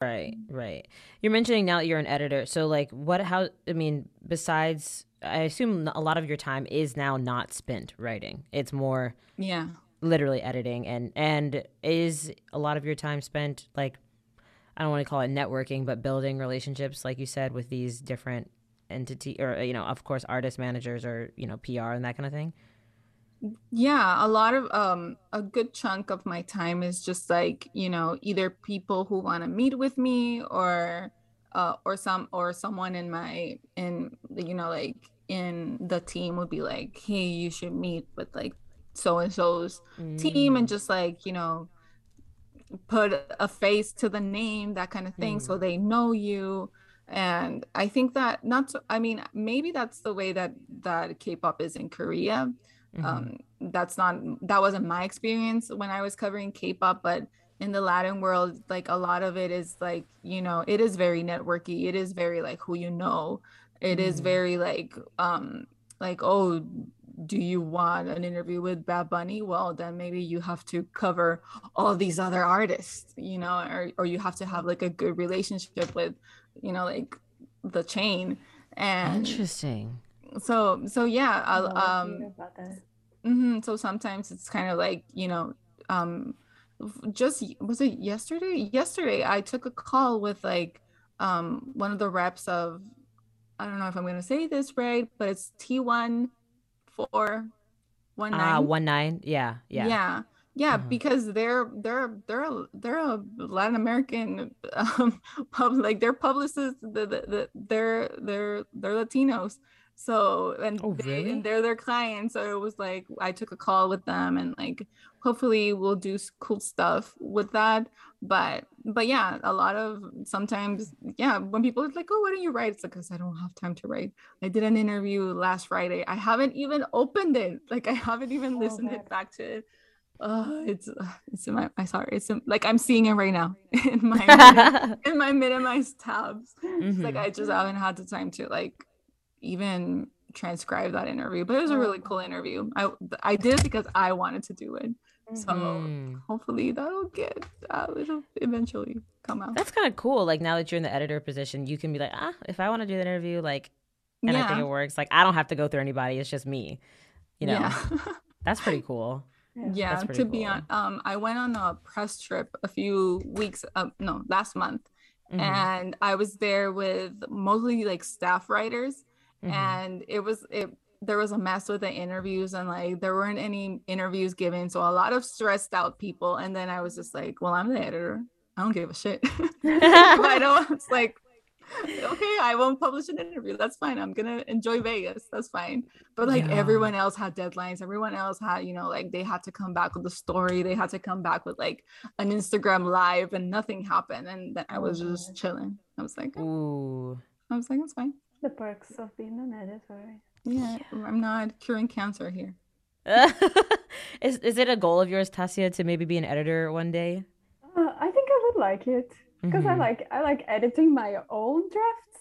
Right, right. You're mentioning now that you're an editor. So, like, what, how, I mean, besides, I assume a lot of your time is now not spent writing. It's more, yeah, literally editing. And, and is a lot of your time spent, like, I don't want to call it networking, but building relationships, like you said, with these different entity or, you know, of course, artist managers or, you know, PR and that kind of thing? Yeah a lot of um a good chunk of my time is just like you know either people who want to meet with me or uh or some or someone in my in you know like in the team would be like hey you should meet with like so and so's mm. team and mm. just like you know put a face to the name that kind of thing mm. so they know you and i think that not to, i mean maybe that's the way that that k-pop is in korea Mm-hmm. Um, that's not that wasn't my experience when I was covering K-pop, but in the Latin world, like a lot of it is like you know it is very networky. It is very like who you know. It mm-hmm. is very like um like oh do you want an interview with Bad Bunny? Well, then maybe you have to cover all these other artists, you know, or or you have to have like a good relationship with, you know, like the chain. And interesting so so yeah I'll, um mm-hmm, so sometimes it's kind of like you know um just was it yesterday? Yesterday i took a call with like um one of the reps of i don't know if i'm going to say this right but it's t1 4 one nine. Uh, one nine? Yeah yeah. Yeah yeah uh-huh. because they're they're they're they're a latin american um pub like they're publicists the, the, the, they're they're they're latinos so and, oh, they, really? and they're their clients. So it was like I took a call with them and like hopefully we'll do cool stuff with that. But but yeah, a lot of sometimes yeah, when people are like, oh, why don't you write? It's like because I don't have time to write. I did an interview last Friday. I haven't even opened it. Like I haven't even oh, listened it back to it. Oh, it's it's in my I sorry it's in, like I'm seeing it right now in my in my minimized tabs. Mm-hmm. Like I just haven't had the time to like even transcribe that interview but it was a really cool interview i i did it because i wanted to do it so mm-hmm. hopefully that'll get uh, it'll eventually come out that's kind of cool like now that you're in the editor position you can be like ah if i want to do the interview like and yeah. i think it works like i don't have to go through anybody it's just me you know yeah. that's pretty cool yeah, to cool. be on um i went on a press trip a few weeks uh, no last month mm-hmm. and i was there with mostly like staff writers mm-hmm. and it was it there was a mess with the interviews and like there weren't any interviews given. So a lot of stressed out people. And then i was just like well i'm the editor. I don't give a shit. I don't it's like okay i won't publish an interview. That's fine. I'm gonna enjoy vegas. That's fine. But like yeah. everyone else had deadlines. Everyone else had you know like they had to come back with a story. They had to come back with like an instagram live and nothing happened. And then i was just chilling. I was like oh. Ooh. i was like it's fine the perks of being an editor. Yeah, I'm not curing cancer here. is is it a goal of yours, Tássia, to maybe be an editor one day? Uh, I think I would like it because mm-hmm. I like I like editing my own drafts.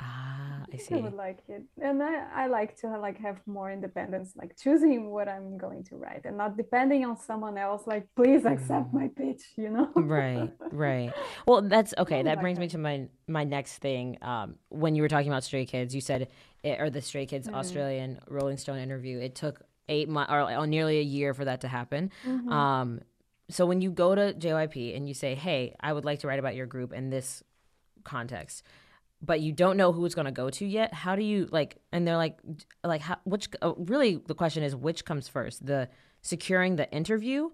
Ah. I see. I would like it, and I, I like to like have more independence, like choosing what I'm going to write, and not depending on someone else. Like, please accept my pitch, you know. right, right. Well, that's okay. That like brings me to my my next thing. Um, when you were talking about Stray Kids, you said, it, or the Stray Kids mm-hmm. Australian Rolling Stone interview. It took eight months or, or nearly a year for that to happen. Mm-hmm. Um, so when you go to JYP and you say, "Hey, I would like to write about your group in this context," but you don't know who it's going to go to yet how do you like and they're like like how which uh, really the question is which comes first the securing the interview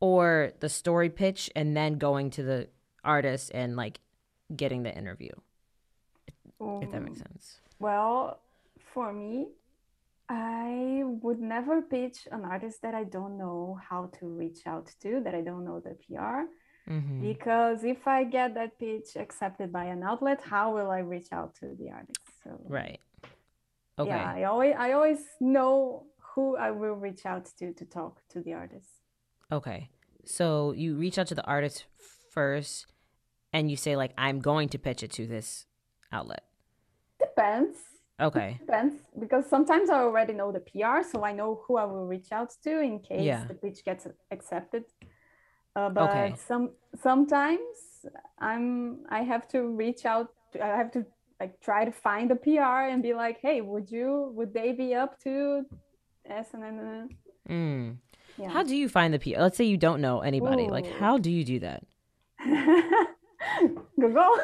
or the story pitch and then going to the artist and like getting the interview? Um, if that makes sense. well for me i would never pitch an artist that i don't know how to reach out to that i don't know the pr Mm-hmm. Because if I get that pitch accepted by an outlet, how will I reach out to the artist? So right. Okay. Yeah, I always I always know who I will reach out to to talk to the artist. Okay. So you reach out to the artist first and you say like I'm going to pitch it to this outlet. Depends. Okay. Depends because sometimes I already know the PR, so I know who I will reach out to in case yeah. the pitch gets accepted. Uh, but okay. some sometimes I'm I have to reach out. To, I have to like try to find a PR and be like, hey, would you would they be up to S and then. Mm. Yeah. How do you find the PR? Let's say you don't know anybody. Ooh. Like, how do you do that? Google.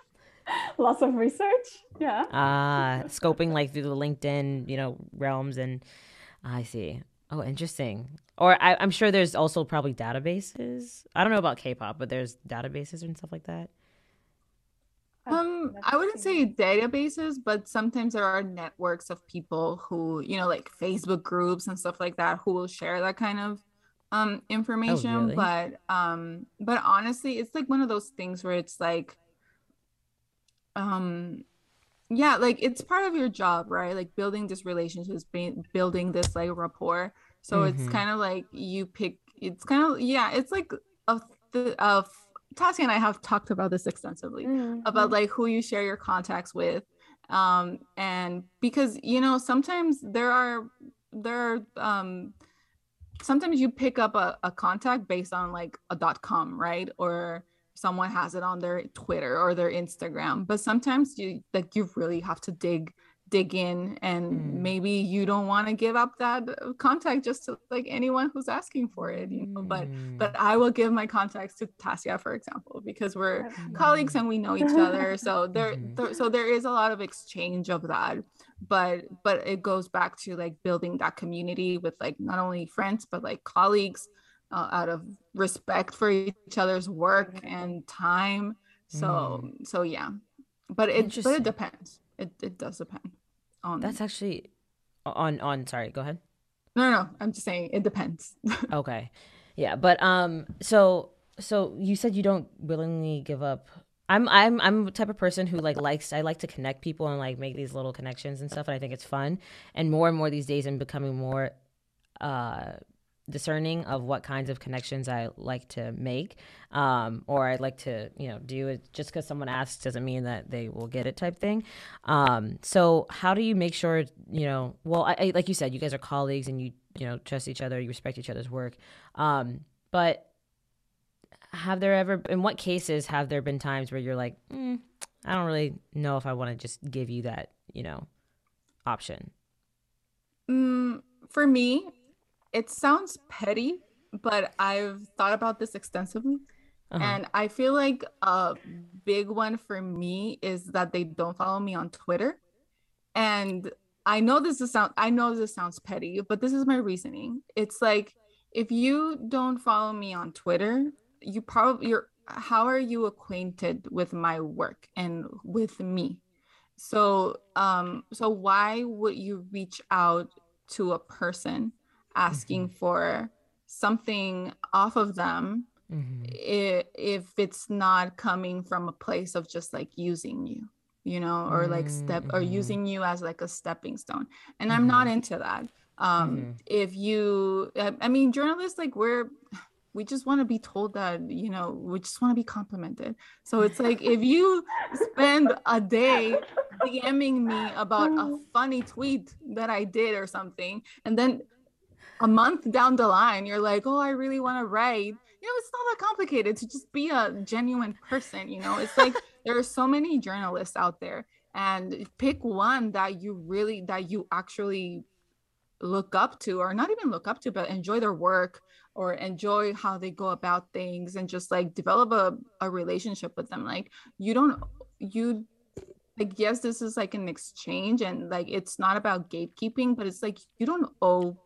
Lots of research. Yeah. Ah, uh, scoping like through the LinkedIn, you know, realms, and I see. Oh, interesting. Or I, I'm sure there's also probably databases. I don't know about K-pop, but there's databases and stuff like that. Um, I wouldn't say databases, but sometimes there are networks of people who, you know, like Facebook groups and stuff like that, who will share that kind of um oh, information. Oh, really? But um, but honestly, it's like one of those things where it's like, um, yeah, like it's part of your job, right? Like building this relationships, building this like rapport. So mm-hmm. it's kind of like you pick. It's kind of yeah. It's like a th- a Tássia and I have talked about this extensively mm-hmm. about like who you share your contacts with. Um, and because you know, sometimes there are there are um sometimes you pick up a, a contact based on like a dot com, right? Or someone has it on their Twitter or their Instagram. But sometimes you like you really have to dig dig in and mm. maybe you don't want to give up that contact just to like anyone who's asking for it you know mm. but but i will give my contacts to tássia for example because we're mm. colleagues and we know each other so there, mm-hmm. there so there is a lot of exchange of that but but it goes back to like building that community with like not only friends but like colleagues uh, out of respect for each other's work and time so mm. so yeah but it but it depends it, it does depend on that's actually on on sorry go ahead. No no, no i'm just saying it depends. Okay. Yeah but um so so you said you don't willingly give up. I'm I'm I'm the type of person who like likes I like to connect people and like make these little connections and stuff and I think it's fun. And more and more these days I'm becoming more uh discerning of what kinds of connections I like to make, um, or I like to, you know, do it just because someone asks doesn't mean that they will get it type thing. Um, so how do you make sure, you know, well, I, I, like you said, you guys are colleagues and you, you know, trust each other, you respect each other's work. Um, but have there ever, in what cases have there been times where you're like, mm, I don't really know if I want to just give you that, you know, option? Mm, for me, it sounds petty, but I've thought about this extensively. Uh-huh. And I feel like a big one for me is that they don't follow me on Twitter. And I know this is sound I know this sounds petty, but this is my reasoning. It's like if you don't follow me on Twitter, you probably you're how are you acquainted with my work and with me? So um so why would you reach out to a person asking mm-hmm. for something off of them mm-hmm. if, if it's not coming from a place of just like using you you know or like step or mm-hmm. using you as like a stepping stone and i'm not mm-hmm. into that um mm-hmm. if you i mean journalists like we're we just want to be told that you know we just want to be complimented so it's like if you spend a day dming me about a funny tweet that i did or something and then a month down the line, you're like, oh, I really want to write. You know, it's not that complicated to just be a genuine person. You know, it's like there are so many journalists out there, and pick one that you really, that you actually look up to, or not even look up to, but enjoy their work or enjoy how they go about things and just like develop a, a relationship with them. Like, you don't, you, like, yes, this is like an exchange and like it's not about gatekeeping, but it's like you don't owe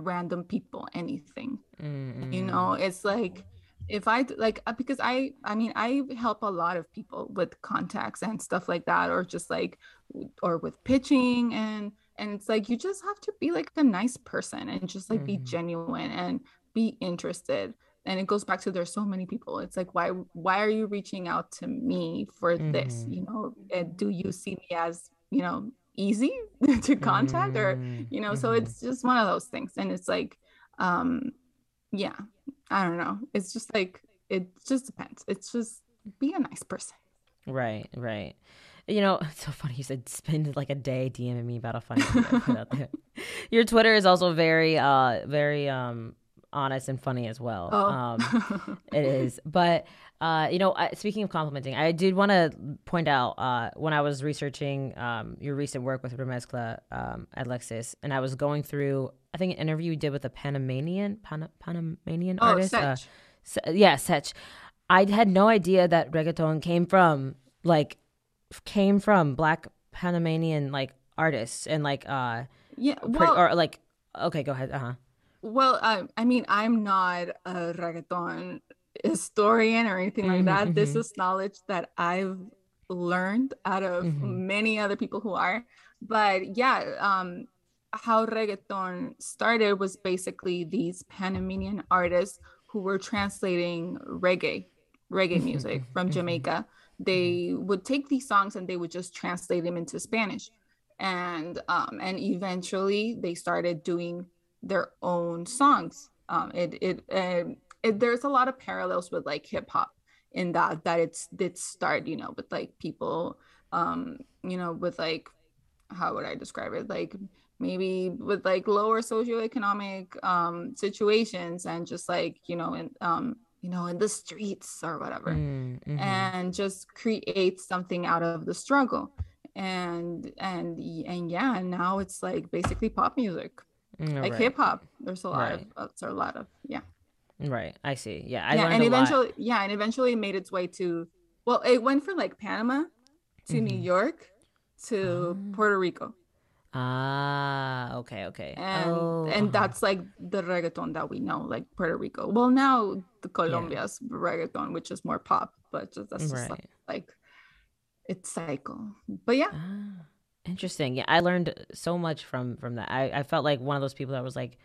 random people anything mm-hmm. you know it's like if i like uh, because i i mean i help a lot of people with contacts and stuff like that or just like or with pitching and and it's like you just have to be like a nice person and just like mm-hmm. be genuine and be interested and it goes back to there's so many people it's like why why are you reaching out to me for mm-hmm. this you know and do you see me as you know easy to contact or mm, you know mm-hmm. so it's just one of those things. And it's like um yeah i don't know. It's just like it just depends. It's just be a nice person. Right right. You know it's so funny you said spend like a day dming me about a funny thing I put out there. Your twitter is also very uh very um honest and funny as well. Oh. Um, it is. But uh, you know, I, speaking of complimenting, I did want to point out uh, when I was researching um, your recent work with Remezcla um, Alexis, and I was going through, I think, an interview you did with a Panamanian Pan- Panamanian oh, artist. Sech. Uh, Se- yeah, Sech. I had no idea that reggaeton came from like came from black Panamanian like artists and like uh yeah, well, or like okay, go ahead. Uh huh. Well, I, I mean, I'm not a reggaeton historian or anything like Mhm, that. This mhm. is knowledge that I've learned out of Mhm. many other people who are. But yeah, um, how reggaeton started was basically these Panamanian artists who were translating reggae, reggae Mhm, music mhm, from mhm. Jamaica. They would take these songs and they would just translate them into Spanish, and um, and eventually they started doing their own songs. Um, it it, um it there's a lot of parallels with like hip hop in that that it's did start you know with like people um you know with like how would I describe it like maybe with like lower socioeconomic um situations and just like you know in um you know in the streets or whatever Mm, mhm. and just create something out of the struggle and and and yeah and now it's like basically pop music Mm, like right. hip hop there's a lot Right. of there's a lot of yeah Right. I see. Yeah. I yeah and a lot. eventually yeah and eventually it made its way to well it went from like panama to new Mhm. york to Ah. puerto rico Ah. Okay. Okay. and oh, and that's like the reggaeton that we know like puerto rico well now the colombia's reggaeton which is more pop but just that's just like, like it's cycle but yeah Ah, interesting. Yeah, I learned so much from from that. I, I felt like one of those people that was like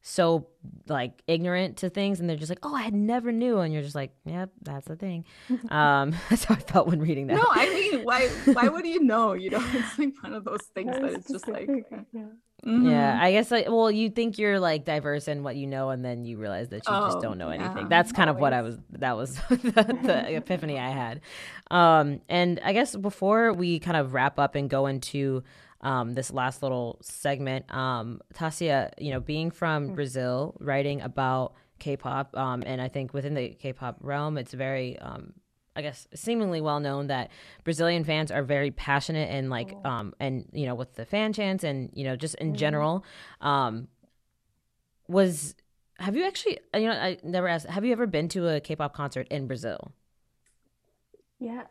so like ignorant to things, and they're just like, "Oh, I had never knew," and you're just like, "Yep, that's the thing." um, that's how I felt when reading that. no i mean why why would you know you know it's like one of those things that it's just like specific, yeah. Mhm. Yeah, I guess like well, you think you're like diverse in what you know, and then you realize that you just Oh, don't know anything. yeah, That's kind of what I was. That was the, the epiphany I had. Um, and I guess before we kind of wrap up and go into um, this last little segment, um, Tássia, you know, being from Brazil, writing about K-pop, um, and I think within the K-pop realm, it's very um, I guess seemingly well known that Brazilian fans are very passionate and like um and you know with the fan chants and you know just in general um was have you actually you know I never asked have you ever been to a K-pop concert in Brazil? Yeah.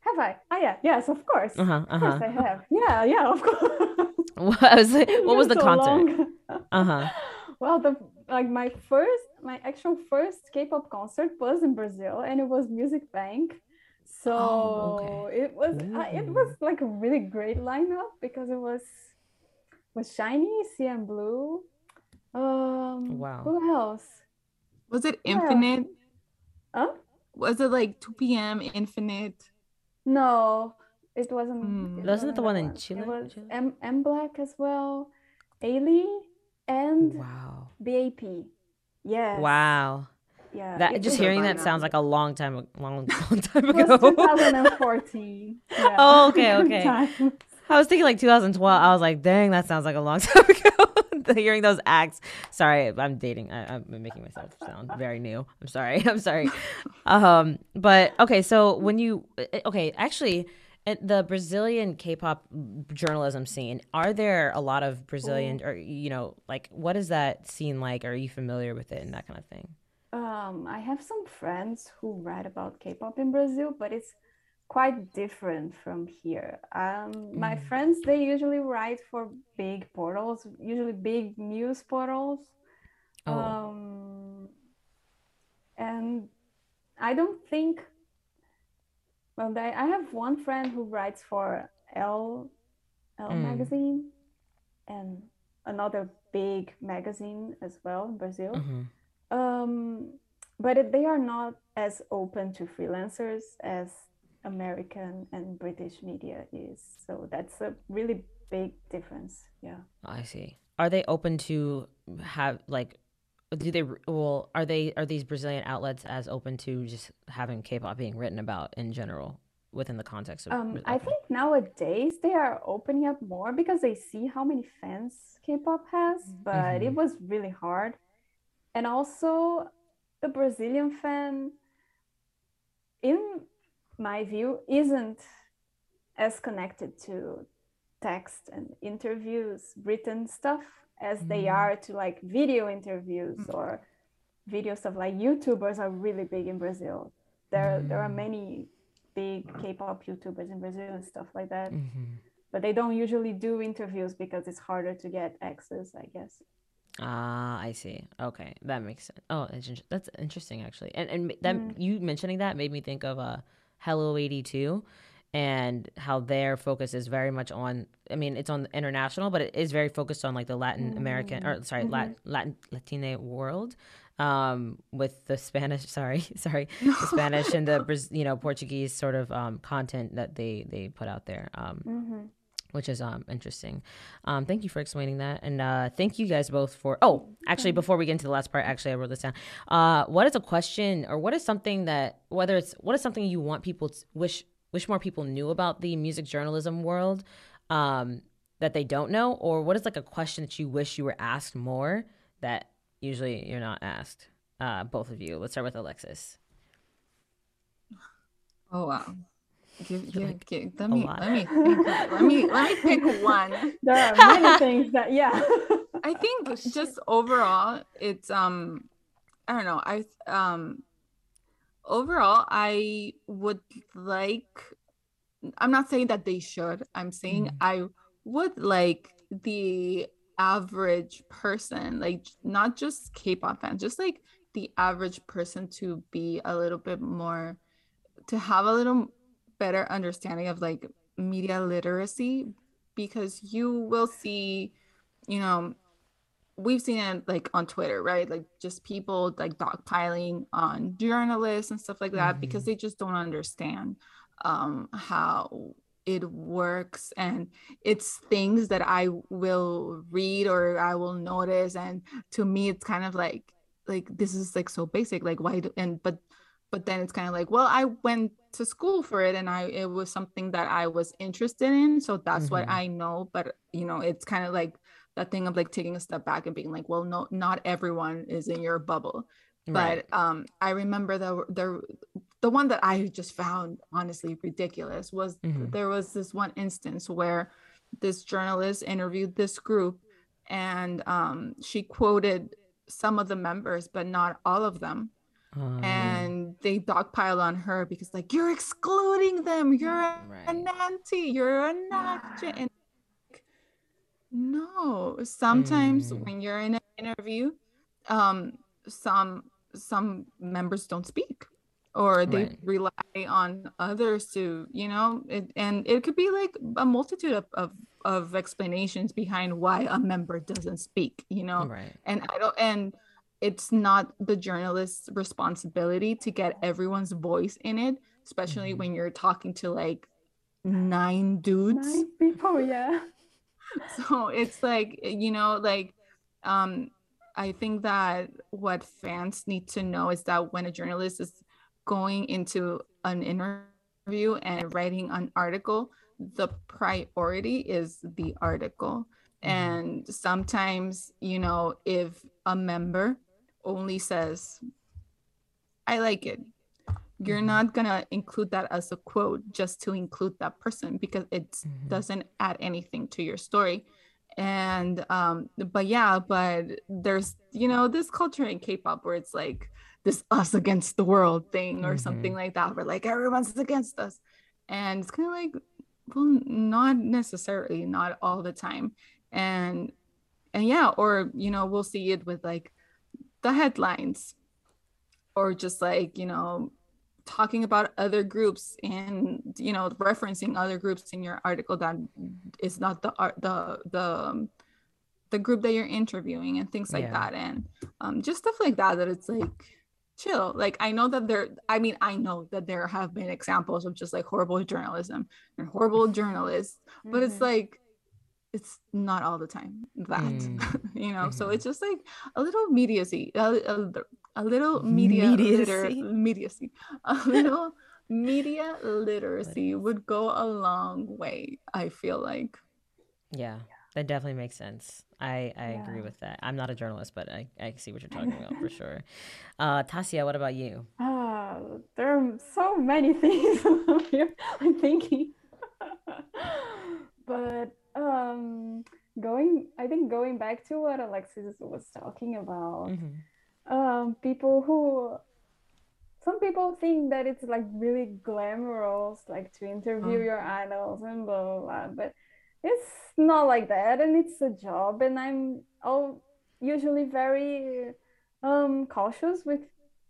Have I? Oh yeah. Yes, of course. Uh-huh, Of course uh-huh. I have. Yeah, yeah, of course. What was what was the So concert? Uh-huh. Well, the like my first, my actual first K-pop concert was in Brazil, and it was Music Bank. So Oh, it was uh, it was like a really great lineup because it was was SHINee, CM Blue. Um, Wow. Who else? was it Yeah. infinite Huh? was it like 2 p.m infinite No, it wasn't. Hmm. it Wasn't it the that one in Chile? It was Chile? M MBLAQ as well, Ailee, and Wow. BAP. Yes. Wow. Yeah. That just hearing that sounds like a long time long long time It was ago. 2014. Yeah. Oh, okay, okay. I was thinking like 2012. I was like, dang, that sounds like a long time ago. Hearing those acts. Sorry, I'm dating. I, I'm making myself sound very new. I'm sorry. I'm sorry. Um, but okay. So when you okay, actually, at the Brazilian K-pop journalism scene, are there a lot of Brazilian or you know, like what is that scene like? Are you familiar with it and that kind of thing? Um, I have some friends who write about K-pop in Brazil, but it's quite different from here. Um, my Mm. friends, they usually write for big portals, usually big news portals. Oh. Um, and I don't think, well, I have one friend who writes for Elle, Elle Mm. magazine and another big magazine as well in Brazil. Mhm. Um, but it, they are not as open to freelancers as American and British media is. So that's a really big difference. Yeah. I see. Are they open to have like? Do they well? Are they are these Brazilian outlets as open to just having K-pop being written about in general within the context of? Um, I think nowadays they are opening up more because they see how many fans K-pop has, but it Mhm. was really hard and also the Brazilian fan, in my view, isn't as connected to text and interviews, written stuff, as mm. they are to like video interviews mm. or videos of Like YouTubers are really big in Brazil. There, mm. there are mm. many big K-pop YouTubers in Brazil and stuff like that. Mm-hmm. But they don't usually do interviews because it's harder to get access, I guess. Ah, I see. Okay, that makes sense. Oh, that's interesting actually. And and that mm. you mentioning that made me think of uh Hello 82 and how their focus is very much on I mean, it's on international, but it is very focused on like the Latin American or sorry, mm-hmm. Latin Latin Latine world um, with the Spanish. Sorry, sorry, the Spanish and the you know Portuguese sort of um, content that they they put out there. Um, mm-hmm which is um interesting. Um, thank you for explaining that, and uh, thank you guys both for. Oh, actually, before we get into the last part, actually, I wrote this down. Uh, what is a question, or what is something that whether it's what is something you want people to wish wish more people knew about the music journalism world, um, that they don't know, or what is like a question that you wish you were asked more that usually you're not asked. Uh, both of you. Let's start with Alexis. Oh wow. Give, give, like, give, let me let me think, let me let me pick one. There are many things that yeah. I think oh, just overall, it's um, I don't know. I um, overall, I would like. I'm not saying that they should. I'm saying mm. I would like the average person, like not just K-pop fans, just like the average person to be a little bit more, to have a little better understanding of like media literacy because you will see, you know, we've seen it like on Twitter, right? Like just people like dogpiling on journalists and stuff like that mm-hmm. because they just don't understand um, how it works and it's things that I will read or I will notice and to me it's kind of like like this is like so basic like why do, and but but then it's kind of like well i went to school for it and i it was something that i was interested in so that's mm-hmm. what i know but you know it's kind of like that thing of like taking a step back and being like well no not everyone is in your bubble. Right. but um i remember the the the one that i just found honestly ridiculous was mm-hmm. there was this one instance where this journalist interviewed this group and um she quoted some of the members but not all of them. Um, and they dogpile on her because like you're excluding them. You're right. an anti you're a nazi. And no sometimes mm. when you're in an interview um some some members don't speak or they right. rely on others to you know it, and it could be like a multitude of, of of explanations behind why a member doesn't speak you know right. and i don't and it's not the journalist's responsibility to get everyone's voice in it, especially mm-hmm. when you're talking to like nine dudes. Nine people, yeah. So it's like, you know, like um I think that what fans need to know is that when a journalist is going into an interview and writing an article, the priority is the article. Mm-hmm. And sometimes, you know, if a member only says, I like it. You're mm-hmm. not going to include that as a quote just to include that person because it mm-hmm. doesn't add anything to your story. And, um, but yeah, but there's, you know, this culture in K pop where it's like this us against the world thing or mm-hmm. something like that, where like everyone's against us. And it's kind of like, well, not necessarily, not all the time. And, and yeah, or, you know, we'll see it with like the headlines or just like you know talking about other groups and you know referencing other groups in your article that is not the art the the um, the group that you're interviewing and things like yeah. that and um, just stuff like that that it's like chill like i know that there i mean i know that there have been examples of just like horrible journalism and horrible journalists mm-hmm. but it's mm-hmm. like it's not all the time that mm. you know mm-hmm. so it's just like a little mediacy a, a, a little media mediacy. mediacy a little media literacy would go a long way i feel like yeah that definitely makes sense. I, I yeah. agree with that. I'm not a journalist, but I, I see what you're talking about for sure. Uh, Tássia, what about you? Uh, there are so many things I'm thinking. but um, going, I think going back to what Alexis was talking about, mm-hmm. Um, people who some people think that it's like really glamorous, like to interview oh. your idols and blah, blah, blah. But it's not like that. And it's a job. And I'm all usually very um, cautious with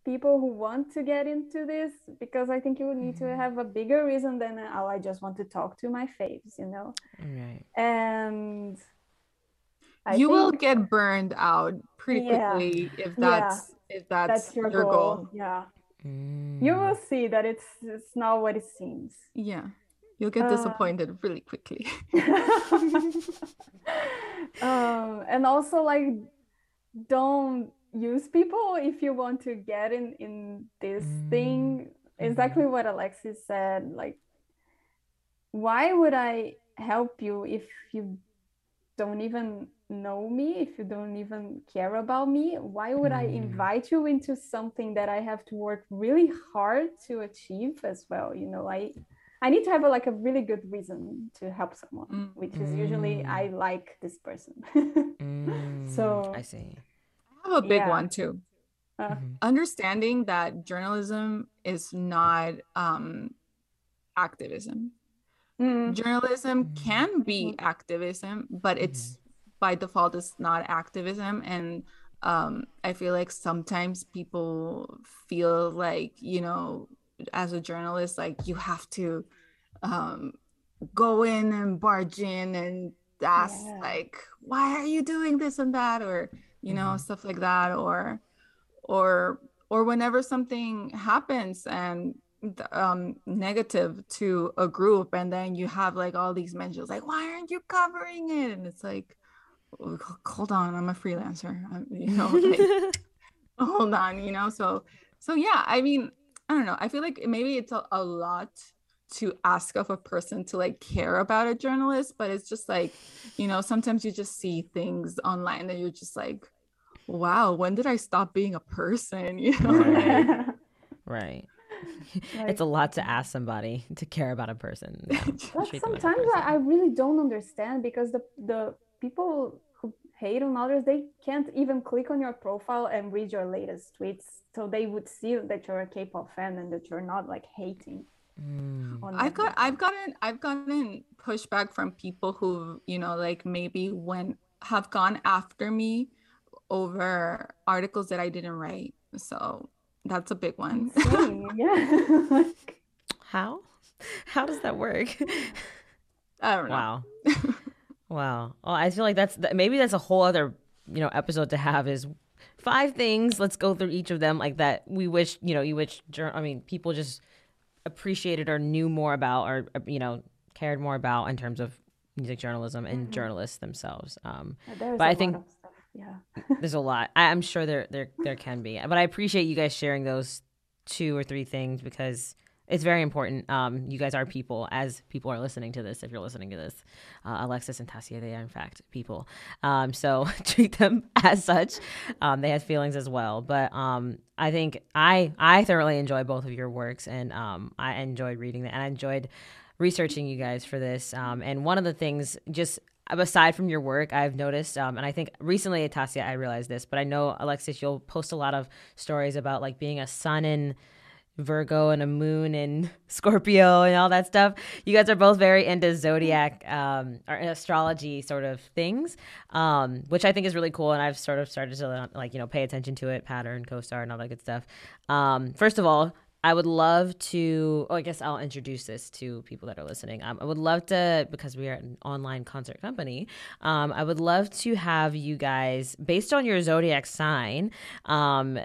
people who want to get into this because I think you would need mm-hmm. to have a bigger reason than, oh, I just want to talk to my faves, you know? Right. And I you think, will get burned out pretty yeah, quickly if that's yeah, if that's, that's your, your goal. goal. Yeah. Mm. You will see that it's it's not what it seems. Yeah. You'll get uh, disappointed uh, really quickly. um, and also like don't use people if you want to get in in this mm. thing. Exactly mm-hmm. what Alexis said. Like why would I help you if you don't even know me, if you don't even care about me, why would mm. I invite you into something that I have to work really hard to achieve as well? You know, I I need to have a, like a really good reason to help someone, mm. which is usually I mm. like this person. mm. So I see. I have a big yeah. one too. Uh, mm-hmm. Understanding that journalism is not um, activism. Mm. Journalism mm. can be activism, but it's mm-hmm by default is not activism and um, i feel like sometimes people feel like you know as a journalist like you have to um, go in and barge in and ask yeah. like why are you doing this and that or you know mm-hmm. stuff like that or or or whenever something happens and um negative to a group and then you have like all these mentions like why aren't you covering it and it's like hold on i'm a freelancer. I'm, you know like, hold on you know? So so yeah i mean i don't know. I feel like maybe it's a, a lot to ask of a person to like care about a journalist but it's just like you know sometimes you just see things online that you're just like wow when did i stop being a person? You know right, right. Like, it's a lot to ask somebody to care about a person. sometimes I, I really don't understand because the the people who hate on others they can't even click on your profile and read your latest tweets. So they would see that you're a k-pop fan and that you're not like hating mm. i've got i've gotten i've gotten pushback from people who you know like maybe when have gone after me over articles that i didn't write. So that's a big one. Yeah. How? How does that work? I don't know. Wow Wow. Well, I feel like that's maybe that's a whole other you know episode to have is five things. Let's go through each of them like that. We wish you know you wish I mean people just appreciated or knew more about or you know cared more about in terms of music journalism and mm-hmm. journalists themselves. Um, but I think yeah, there's a lot. I, I'm sure there there there can be, but I appreciate you guys sharing those two or three things because it's very important. Um, you guys are people, as people are listening to this. If you're listening to this, uh, Alexis and Tássia, they are in fact people. Um, so treat them as such. Um, they have feelings as well. But um, I think I I thoroughly enjoy both of your works, and um, I enjoyed reading them, and I enjoyed researching you guys for this. Um, and one of the things, just aside from your work, I've noticed, um, and I think recently, Tássia, I realized this, but I know Alexis, you'll post a lot of stories about like being a sun in Virgo and a moon and Scorpio and all that stuff. You guys are both very into zodiac um, or astrology sort of things, um, which I think is really cool. And I've sort of started to like you know pay attention to it, pattern, co-star, and all that good stuff. Um, first of all, I would love to. Oh, I guess I'll introduce this to people that are listening. Um, I would love to because we are an online concert company. Um, I would love to have you guys, based on your zodiac sign, um,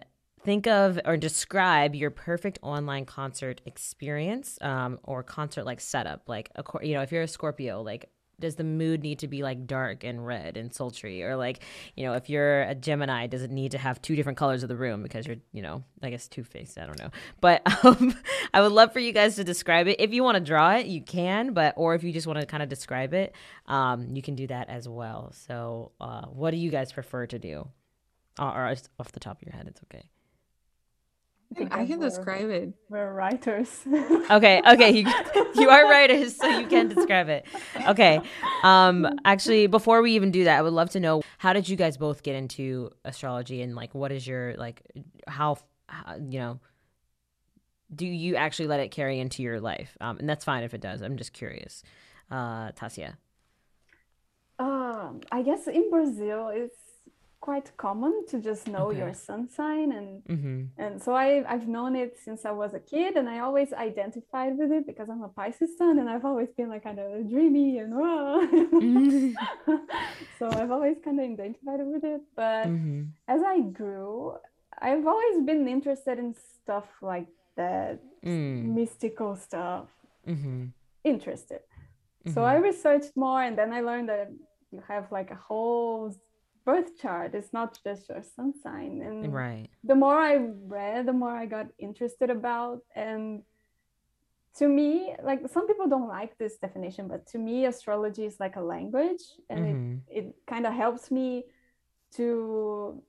think of or describe your perfect online concert experience um, or concert like setup like a, you know if you're a scorpio like does the mood need to be like dark and red and sultry? Or like you know if you're a gemini does it need to have two different colors of the room because you're you know i guess two-faced i don't know. But um, i would love for you guys to describe it. If you want to draw it you can but or if you just want to kind of describe it um, you can do that as well. So uh, what do you guys prefer to do? Or off the top of your head it's okay I, I can describe it. We're writers. okay, okay, you, you are writers, so you can describe it. Okay, um, actually, before we even do that, I would love to know how did you guys both get into astrology, and like, what is your like, how, how you know, do you actually let it carry into your life? Um, and that's fine if it does. I'm just curious, uh, Tássia. Um, I guess in Brazil, it's quite common to just know okay. your sun sign and mm-hmm. and so I I've known it since I was a kid and I always identified with it because I'm a Pisces sun and I've always been like kind of dreamy and mm-hmm. so I've always kind of identified with it but mm-hmm. as I grew I've always been interested in stuff like that mm. mystical stuff mm-hmm. interested so I mm-hmm. researched more and then I learned that you have like a whole birth chart it's not just your sun sign. And right. the more i read the more i got interested about and to me like some people don't like this definition but to me astrology is like a language and mm-hmm. it, it kind of helps me to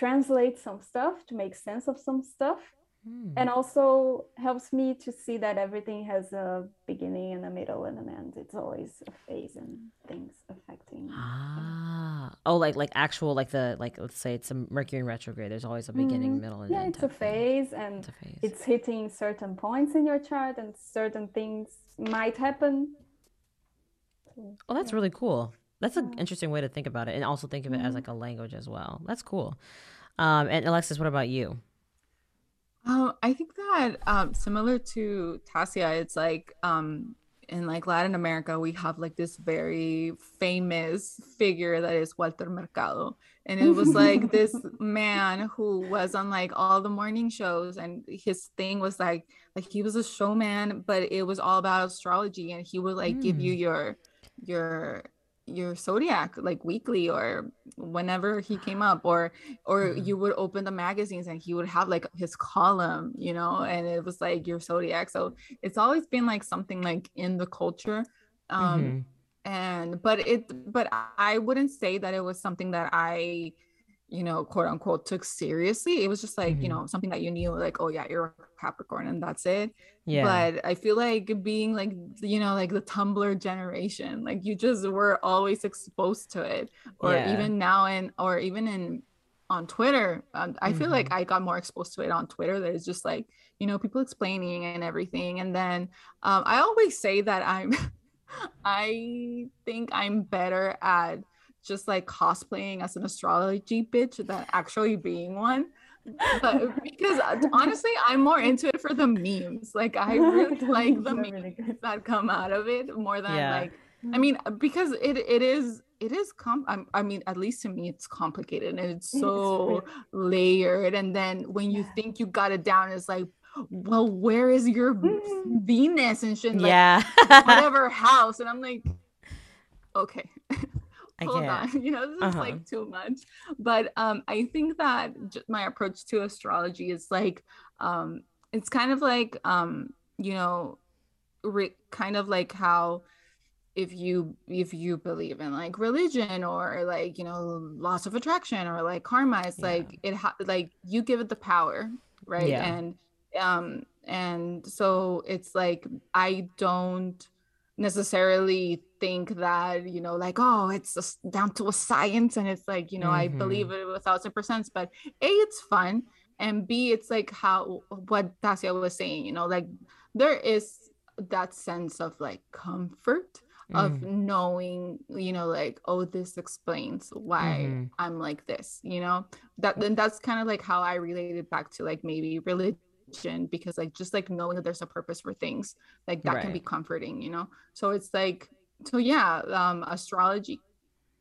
translate some stuff to make sense of some stuff Hmm. And also helps me to see that everything has a beginning and a middle and an end. It's always a phase and things affecting. Ah, oh, like like actual like the like let's say it's a Mercury in retrograde. There's always a beginning, mm-hmm. middle, and yeah, end. it's a phase, thing. and it's, a phase. it's hitting certain points in your chart, and certain things might happen. Oh, that's yeah. really cool. That's an interesting way to think about it, and also think of it mm-hmm. as like a language as well. That's cool. Um, and Alexis, what about you? Um, I think that um, similar to Tássia, it's like um, in like Latin America, we have like this very famous figure that is Walter Mercado. And it was like this man who was on like all the morning shows and his thing was like like he was a showman, but it was all about astrology and he would like mm. give you hmm. your your your zodiac like weekly or whenever he came up or or mm-hmm. you would open the magazines and he would have like his column you know and it was like your zodiac so it's always been like something like in the culture um mm-hmm. and but it but i wouldn't say that it was something that i you know, quote unquote, took seriously. It was just like, mm-hmm. you know, something that you knew, like, oh, yeah, you're a Capricorn and that's it. Yeah. But I feel like being like, you know, like the Tumblr generation, like you just were always exposed to it. Or yeah. even now, in, or even in, on Twitter, um, I feel mm-hmm. like I got more exposed to it on Twitter. There's just like, you know, people explaining and everything. And then um, I always say that I'm, I think I'm better at just like cosplaying as an astrology bitch than actually being one. But because uh, honestly, I'm more into it for the memes. Like I really like the memes really that come out of it more than yeah. like I mean because it it is it is com I mean at least to me it's complicated and it's so it's layered and then when you think you got it down it's like well where is your mm. Venus and shit like, yeah whatever house and I'm like okay hold on you know this is uh-huh. like too much but um i think that my approach to astrology is like um it's kind of like um you know re- kind of like how if you if you believe in like religion or like you know loss of attraction or like karma it's yeah. like it ha- like you give it the power right yeah. and um and so it's like i don't necessarily think that you know like oh it's just down to a science and it's like you know mm-hmm. i believe it a thousand percent but a it's fun and b it's like how what tássia was saying you know like there is that sense of like comfort of mm. knowing you know like oh this explains why mm-hmm. i'm like this you know that and that's kind of like how i related back to like maybe religion because like just like knowing that there's a purpose for things like that right. can be comforting you know so it's like so yeah um astrology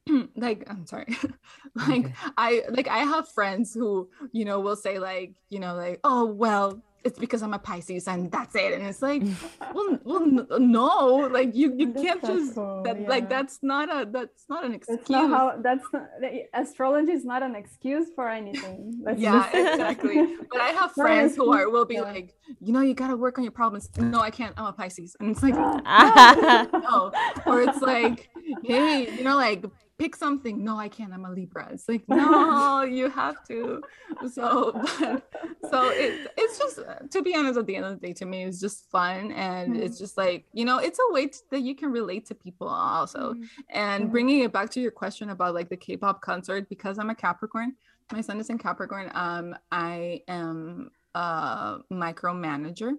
like i'm sorry like okay. i like i have friends who you know will say like you know like oh well it's because I'm a Pisces and that's it. And it's like, well, well, no, like you, you can't just that, yeah. like that's not a that's not an excuse. That's not how that's not astrology is not an excuse for anything. That's yeah, exactly. But I have friends who are will be yeah. like, you know, you got to work on your problems. No, I can't. I'm a Pisces, and it's like, no. Or it's like, hey, you know, like pick something. No, I can't. I'm a Libra. It's like, no, you have to. So, but, so it, it's just, to be honest, at the end of the day, to me, it's just fun. And mm-hmm. it's just like, you know, it's a way to, that you can relate to people also. Mm-hmm. And mm-hmm. bringing it back to your question about like the K pop concert, because I'm a Capricorn, my sun is in Capricorn. Um, I am a micromanager.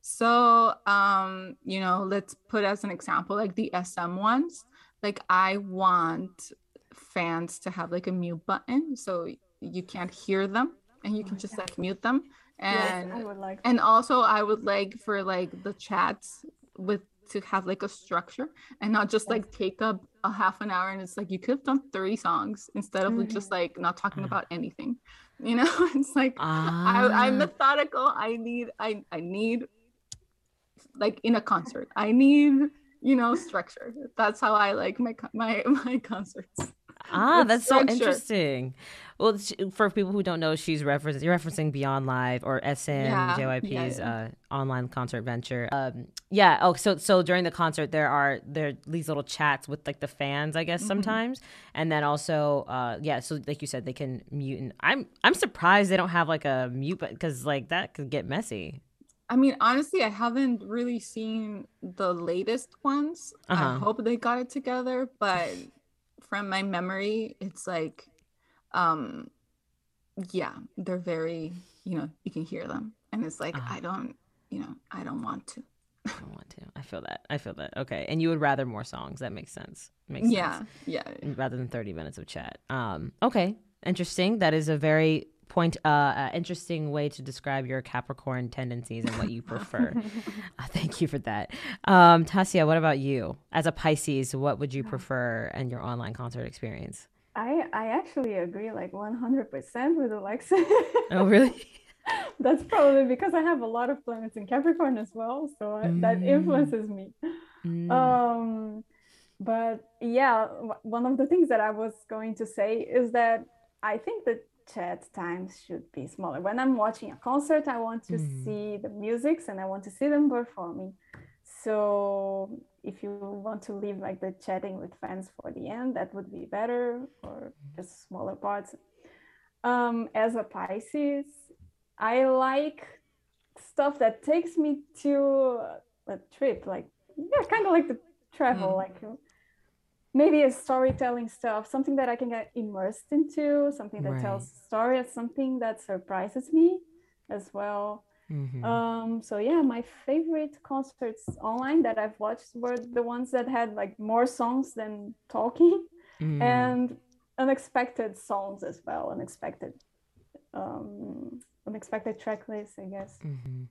So, um, you know, let's put as an example like the SM ones like I want fans to have like a mute button so you can't hear them and you can just like mute them and yes, I would like and also I would like for like the chats with to have like a structure and not just like take up a half an hour and it's like you could have done 30 songs instead of mm-hmm. just like not talking mm. about anything you know it's like I, i'm ah. methodical i need i i need like in a concert i need you know, structure. That's how I like my my my concerts. Ah, that's structure. so interesting. Well, for people who don't know, she's referencing you're referencing Beyond Live or SM yeah, JYP's yeah. Uh, online concert venture. Um, yeah. Oh, so so during the concert there are there these little chats with like the fans, I guess mm-hmm. sometimes, and then also uh, yeah. So like you said, they can mute. And I'm I'm surprised they don't have like a mute, but because like that could get messy. I mean, honestly, I haven't really seen the latest ones. Uh-huh. I hope they got it together, but from my memory, it's like, um, yeah, they're very, you know, you can hear them, and it's like uh-huh. I don't, you know, I don't want to. I don't want to. I feel that. I feel that. Okay, and you would rather more songs. That makes sense. Makes yeah, sense. yeah. Yeah. Rather than thirty minutes of chat. Um. Okay. Interesting. That is a very point uh, uh, interesting way to describe your Capricorn tendencies and what you prefer. uh, thank you for that. Um, Tássia, what about you? As a Pisces, what would you prefer in your online concert experience? I I actually agree like 100% with Alexis. oh, really? That's probably because I have a lot of planets in Capricorn as well, so mm. that influences me. Mm. Um, but yeah, one of the things that I was going to say is that I think that chat times should be smaller. When I'm watching a concert, I want to mm. see the musics and I want to see them performing. So if you want to leave like the chatting with fans for the end, that would be better, or just smaller parts. Um, as a Pisces, I like stuff that takes me to a trip, like yeah, kind of like the travel, mm. like maybe a storytelling stuff, something that I can get immersed into, something that right. tells story, something that surprises me as well. Mm-hmm. Um, so yeah, my favorite concerts online that I've watched were the ones that had like more songs than talking mm. and unexpected songs as well, unexpected um unexpected track lists, I guess. Mm-hmm.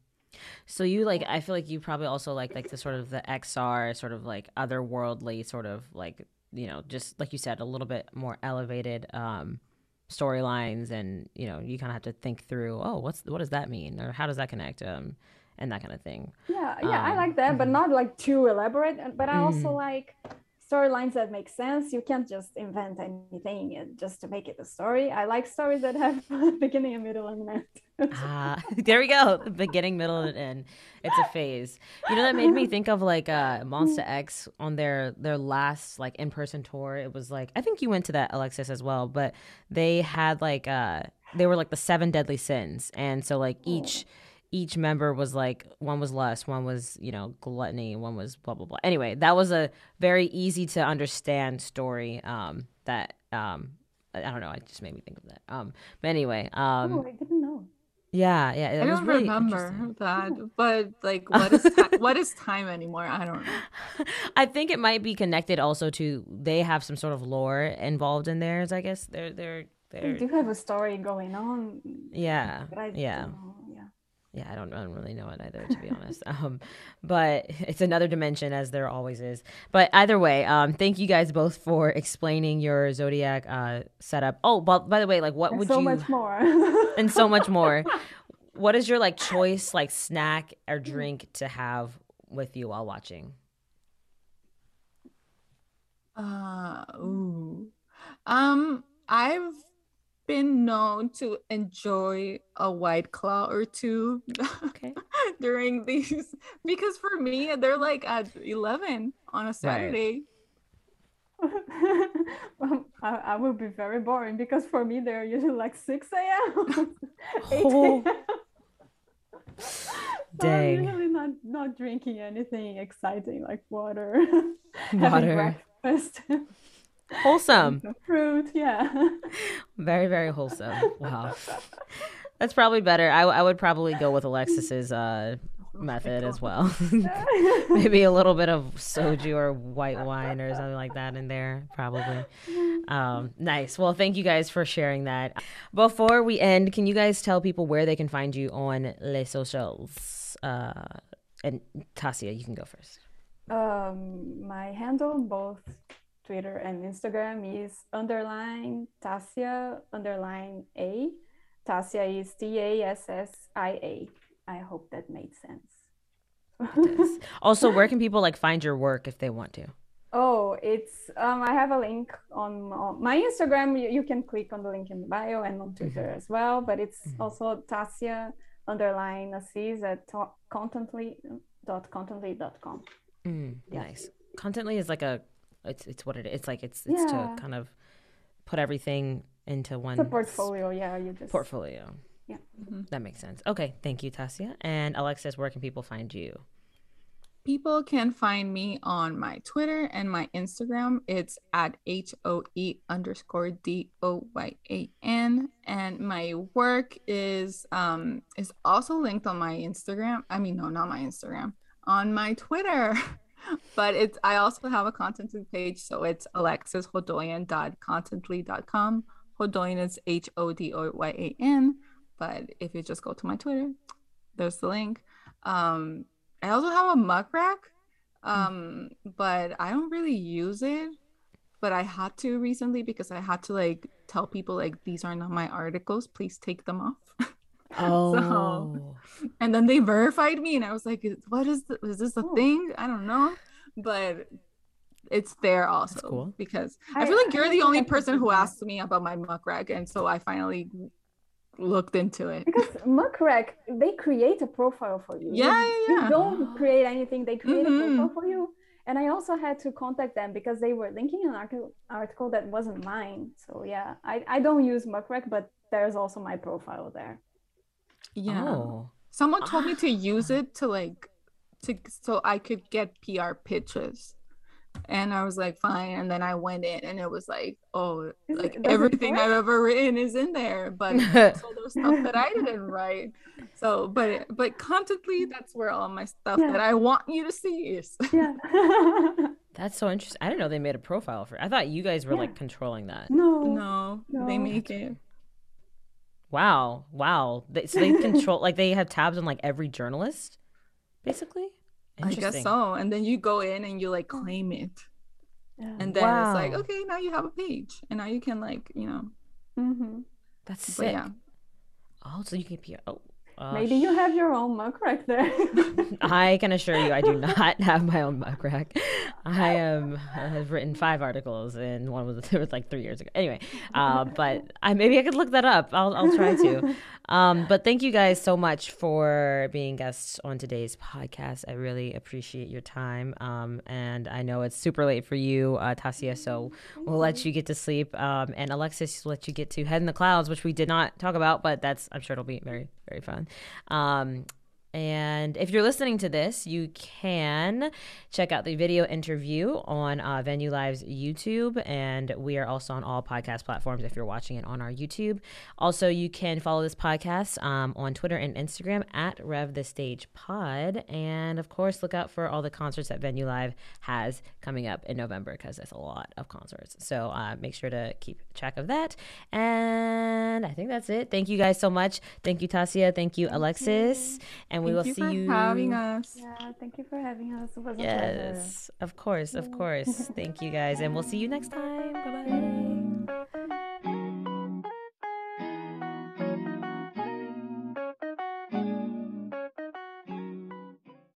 So you like I feel like you probably also like like the sort of the XR sort of like otherworldly sort of like you know just like you said a little bit more elevated um storylines and you know you kind of have to think through oh what's what does that mean or how does that connect um and that kind of thing. Yeah, yeah, um, I like that, but mm-hmm. not like too elaborate. But I also mm-hmm. like storylines that make sense. You can't just invent anything just to make it a story. I like stories that have beginning, a middle, and an end. ah, there we go. Beginning, middle, and end. It's a phase. You know that made me think of like uh, Monsta X on their their last like in person tour. It was like I think you went to that Alexis as well, but they had like uh they were like the seven deadly sins, and so like each. Oh each member was like one was lust, one was you know gluttony, one was blah blah blah. Anyway, that was a very easy to understand story. Um, that um, I, I don't know. It just made me think of that. Um, but anyway, um, oh, I didn't know. Yeah, yeah. I don't really remember that, but like, what is ti- what is time anymore? I don't know. I think it might be connected also to they have some sort of lore involved in theirs. I guess they're they're they do have a story going on. Yeah, yeah yeah, I don't, I don't really know it either, to be honest. Um, but it's another dimension, as there always is. But either way, um, thank you guys both for explaining your zodiac uh, setup. Oh, but by the way, like, what and would so you? So much more. and so much more. what is your like choice, like snack or drink to have with you while watching? Uh, ooh. Um, I've been known to enjoy a white claw or two okay. during these because for me they're like at 11 on a Saturday. Right. well, I, I will be very boring because for me they're usually like 6 a.m. 8 a.m. Dang. I'm usually not not drinking anything exciting like water. Water. breakfast. Wholesome. Fruit, yeah. Very, very wholesome. Wow. That's probably better. I, I would probably go with Alexis's uh, method as well. Maybe a little bit of soju or white wine or something like that in there, probably. Um, nice. Well, thank you guys for sharing that. Before we end, can you guys tell people where they can find you on les socials? Uh, and Tássia, you can go first. Um, my handle, both Twitter and Instagram, is underline Tasia underline A. Tassia is T A S S I A. I hope that made sense. also, where can people like find your work if they want to? Oh, it's um, I have a link on, my Instagram. You, you, can click on the link in the bio and on Twitter mm-hmm. as well. But it's mm-hmm. also Tassia underline Assis at contently dot dot com. Mm, yeah. Nice. Contently is like a it's it's what it is. It's like it's it's yeah. to kind of put everything into one it's a portfolio. Yeah, you just portfolio. Yeah, mm-hmm. that makes sense. Okay, thank you, Tássia and Alexis. Where can people find you? People can find me on my Twitter and my Instagram. It's at H O E underscore D O Y A N. And my work is um is also linked on my Instagram. I mean, no, not my Instagram, on my Twitter. but it's I also have a Contently page, so it's alexishodoyan.contently.com. Hodoyan is H O D O Y A N. But if you just go to my Twitter, there's the link. Um, I also have a Muck Rack, um, but I don't really use it. But I had to recently because I had to like tell people like these are not my articles. Please take them off. Oh. so, and then they verified me, and I was like, "What is this? Is this a oh. thing? I don't know." But it's there also cool. because I, I, feel like you're the only person who asked me about my Muck Rack, and so I finally looked into it. Because Muck Rack, they create a profile for you. Yeah, you, yeah. You don't create anything; they create mm-hmm. a profile for you. And I also had to contact them because they were linking an article article that wasn't mine. So yeah, I, I don't use Muck Rack, but there's also my profile there. Yeah. Oh. Someone told me to ah. use it to like to so I could get PR pitches and I was like, fine. And then I went in and it was like, oh, like everything I've ever written is in there, but so there's stuff that I didn't write. So, but but Contently, that's where all my stuff yeah. that I want you to see is. Yeah. that's so interesting. I didn't know they made a profile for. It. I thought you guys were yeah. like controlling that. No, no, no. they make it. Wow, wow. They, so they control like they have tabs on like every journalist, basically. I guess so. And then you go in and you like claim it. Yeah. And then wow. it's like, okay, now you have a page. And now you can like, you know. Mm-hmm. That's sick. yeah. Oh, so you can be oh uh, Maybe you have your own Muck Rack there. I can assure you, I do not have my own Muck Rack. I am I have written five articles, and one was, was like three years ago. Anyway, uh, but I maybe I could look that up. I'll I'll try to. Um, but thank you guys so much for being guests on today's podcast. I really appreciate your time. Um, and I know it's super late for you, uh, Tássia, so we'll let you get to sleep. Um, and Alexis, we'll let you get to head in the clouds, which we did not talk about, but that's I'm sure it'll be very very fun. Um, and if you're listening to this, you can check out the video interview on uh, VenewLive's YouTube. And we are also on all podcast platforms if you're watching it on our YouTube. Also, you can follow this podcast um, on Twitter and Instagram at Rev the Stage Pod. And of course, look out for all the concerts that VenewLive has coming up in November because there's a lot of concerts. So uh, make sure to keep track of that. And I think that's it. Thank you guys so much. Thank you, Tássia. Thank you, Alexis. And we will you see you having us. Yeah, thank you for having us. It was yes, of course, of course. thank you guys, and we'll see you next time. Bye bye.